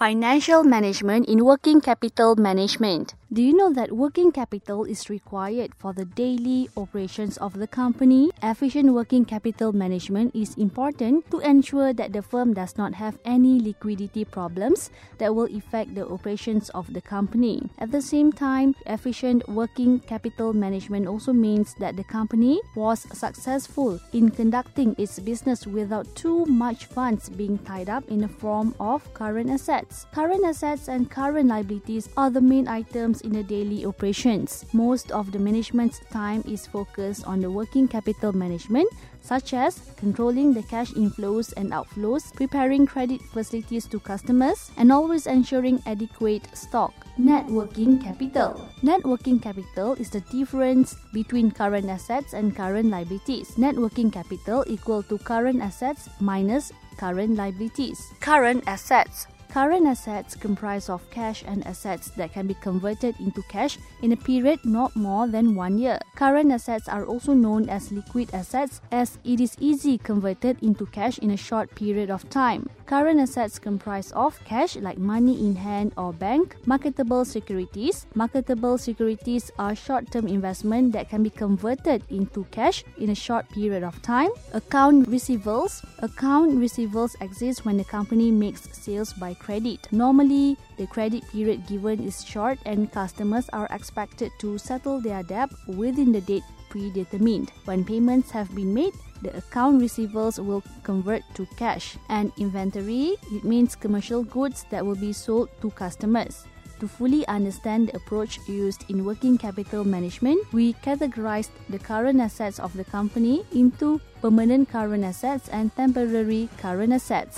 Financial management in working capital management. Do you know that working capital is required for the daily operations of the company? Efficient working capital management is important to ensure that the firm does not have any liquidity problems that will affect the operations of the company. At the same time, efficient working capital management also means that the company was successful in conducting its business without too much funds being tied up in the form of current assets. Current assets and current liabilities are the main items in the daily operations. Most of the management's time is focused on the working capital management, such as controlling the cash inflows and outflows, preparing credit facilities to customers, and always ensuring adequate stock. Net working capital. Net working capital is the difference between current assets and current liabilities. Net working capital equal to current assets minus current liabilities. Current assets Current assets comprise of cash and assets that can be converted into cash in a period not more than one year. Current assets are also known as liquid assets as it is easy converted into cash in a short period of time. Current assets comprise of cash like money in hand or bank, marketable securities. Marketable securities are short-term investment that can be converted into cash in a short period of time. Account receivables. Account receivables exist when the company makes sales by credit. Normally, the credit period given is short and customers are expected to settle their debt within the date predetermined. When payments have been made, the account receivables will convert to cash. And inventory, it means commercial goods that will be sold to customers. To fully understand the approach used in working capital management, we categorized the current assets of the company into permanent current assets and temporary current assets.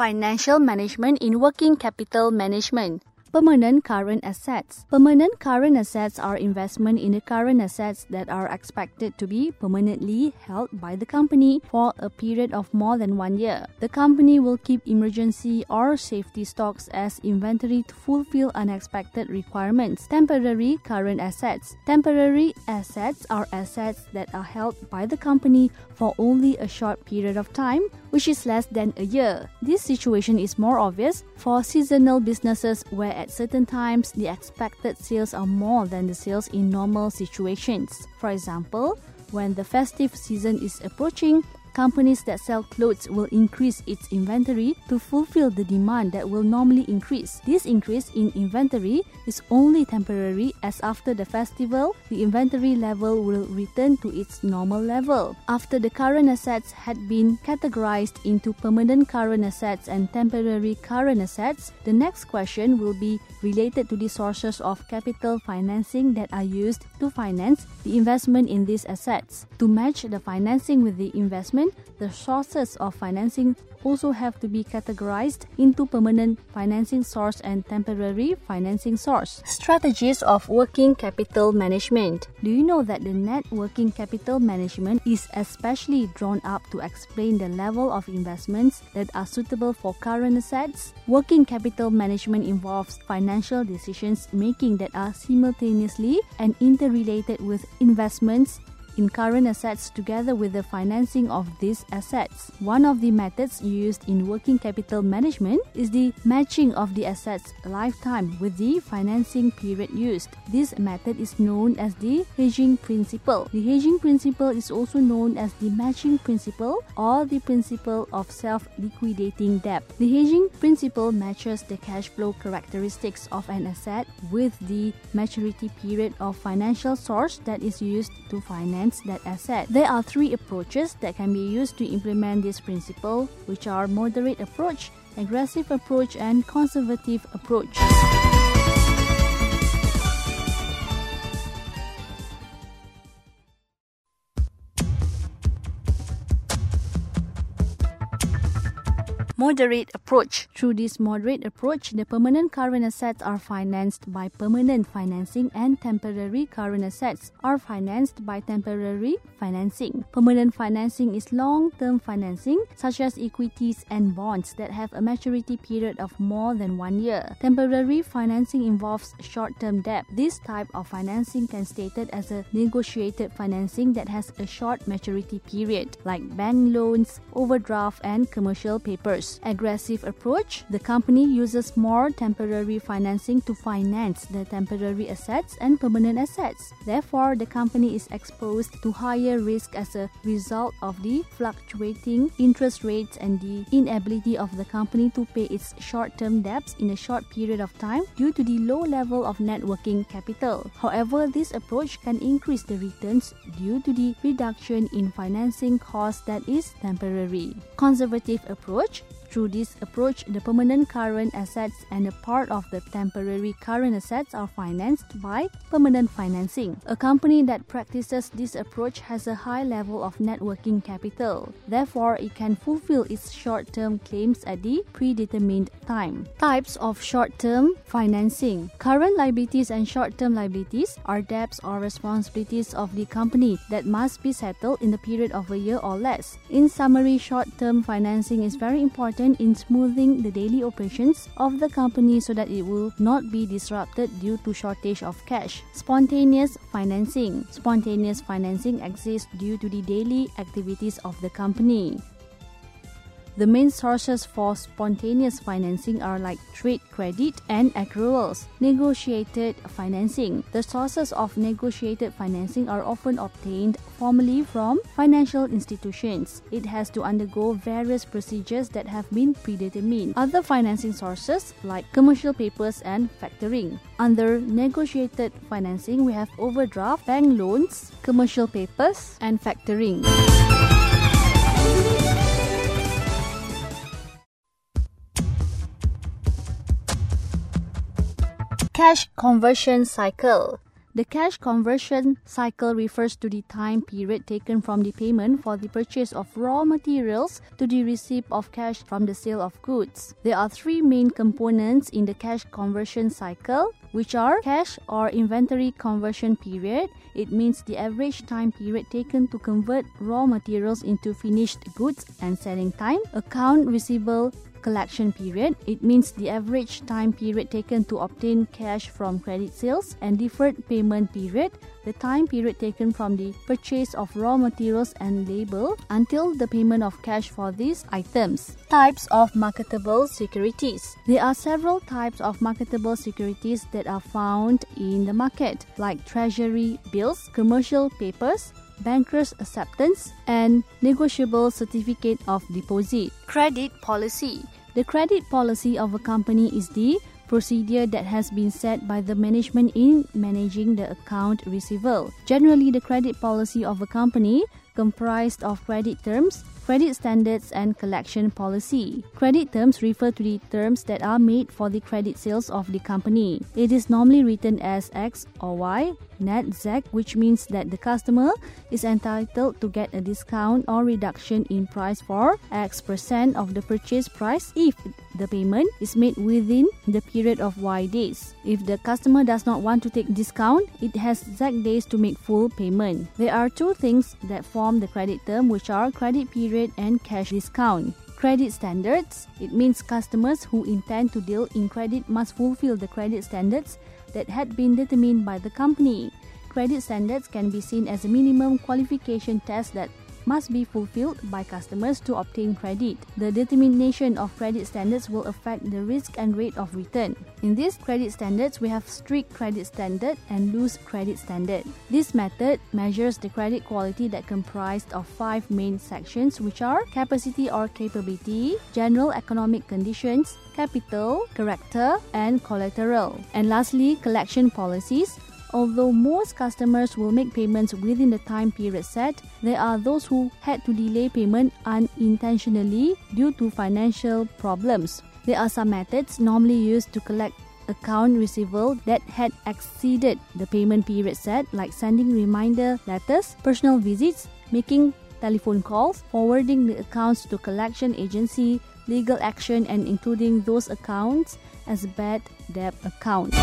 Financial management in working capital management. Permanent current assets. Permanent current assets are investment in the current assets that are expected to be permanently held by the company for a period of more than one year. The company will keep emergency or safety stocks as inventory to fulfill unexpected requirements. Temporary current assets. Temporary assets are assets that are held by the company for only a short period of time, which is less than a year. This situation is more obvious for seasonal businesses where at certain times the expected sales are more than the sales in normal situations. For example, when the festive season is approaching, companies that sell clothes will increase its inventory to fulfill the demand that will normally increase. This increase in inventory is only temporary as after the festival, the inventory level will return to its normal level. After the current assets had been categorized into permanent current assets and temporary current assets, the next question will be related to the sources of capital financing that are used to finance the investment in these assets. To match the financing with the investment, the sources of financing also have to be categorized into permanent financing source and temporary financing source. Strategies of working capital management. Do you know that the net working capital management is especially drawn up to explain the level of investments that are suitable for current assets? Working capital management involves financial decisions making that are simultaneously and interrelated with investments in current assets together with the financing of these assets. One of the methods used in working capital management is the matching of the assets lifetime with the financing period used. This method is known as the hedging principle. The hedging principle is also known as the matching principle or the principle of self-liquidating debt. The hedging principle matches the cash flow characteristics of an asset with the maturity period of financial source that is used to finance finance that asset. There are three approaches that can be used to implement this principle, which are moderate approach, aggressive approach, and conservative approach. Moderate approach. Through this moderate approach, the permanent current assets are financed by permanent financing and temporary current assets are financed by temporary financing. Permanent financing is long-term financing such as equities and bonds that have a maturity period of more than one year. Temporary financing involves short-term debt. This type of financing can be stated as a negotiated financing that has a short maturity period like bank loans, overdraft and commercial papers. Aggressive approach, the company uses more temporary financing to finance the temporary assets and permanent assets. Therefore, the company is exposed to higher risk as a result of the fluctuating interest rates and the inability of the company to pay its short-term debts in a short period of time due to the low level of net working capital. However, this approach can increase the returns due to the reduction in financing costs that is temporary. Conservative approach through this approach, the permanent current assets and a part of the temporary current assets are financed by permanent financing. A company that practices this approach has a high level of net working capital. Therefore, it can fulfill its short-term claims at the predetermined time. Types of short-term financing. Current liabilities and short-term liabilities are debts or responsibilities of the company that must be settled in the period of a year or less. In summary, short-term financing is very important important in smoothing the daily operations of the company so that it will not be disrupted due to shortage of cash. Spontaneous financing. Spontaneous financing exists due to the daily activities of the company. The main sources for spontaneous financing are like trade credit and accruals. Negotiated financing. The sources of negotiated financing are often obtained formally from financial institutions. It has to undergo various procedures that have been predetermined. Other financing sources like commercial papers and factoring. Under negotiated financing, we have overdraft, bank loans, commercial papers, and factoring. Cash conversion cycle. The cash conversion cycle refers to the time period taken from the payment for the purchase of raw materials to the receipt of cash from the sale of goods. There are three main components in the cash conversion cycle, which are cash or inventory conversion period. It means the average time period taken to convert raw materials into finished goods and selling time. Account receivable collection period. It means the average time period taken to obtain cash from credit sales and deferred payment period, the time period taken from the purchase of raw materials and labor until the payment of cash for these items. Types of marketable securities. There are several types of marketable securities that are found in the market, like treasury bills, commercial papers, banker's acceptance, and negotiable certificate of deposit. Credit policy. The credit policy of a company is the procedure that has been set by the management in managing the account receivable. Generally, the credit policy of a company comprised of credit terms, credit standards, and collection policy. Credit terms refer to the terms that are made for the credit sales of the company. It is normally written as X or Y, net Z, which means that the customer is entitled to get a discount or reduction in price for X percent of the purchase price if the payment is made within the period of Y days. If the customer does not want to take discount, it has Z days to make full payment. There are two things that form the credit term which are credit period and cash discount. Credit standards. It means customers who intend to deal in credit must fulfill the credit standards that had been determined by the company. Credit standards can be seen as a minimum qualification test that must be fulfilled by customers to obtain credit. The determination of credit standards will affect the risk and rate of return. In these credit standards, we have strict credit standard and loose credit standard. This method measures the credit quality that comprised of five main sections which are capacity or capability, general economic conditions, capital, character, and collateral. And lastly, collection policies Although most customers will make payments within the time period set, there are those who had to delay payment unintentionally due to financial problems. There are some methods normally used to collect account receivable that had exceeded the payment period set, like sending reminder letters, personal visits, making telephone calls, forwarding the accounts to collection agency, legal action and including those accounts as bad debt accounts.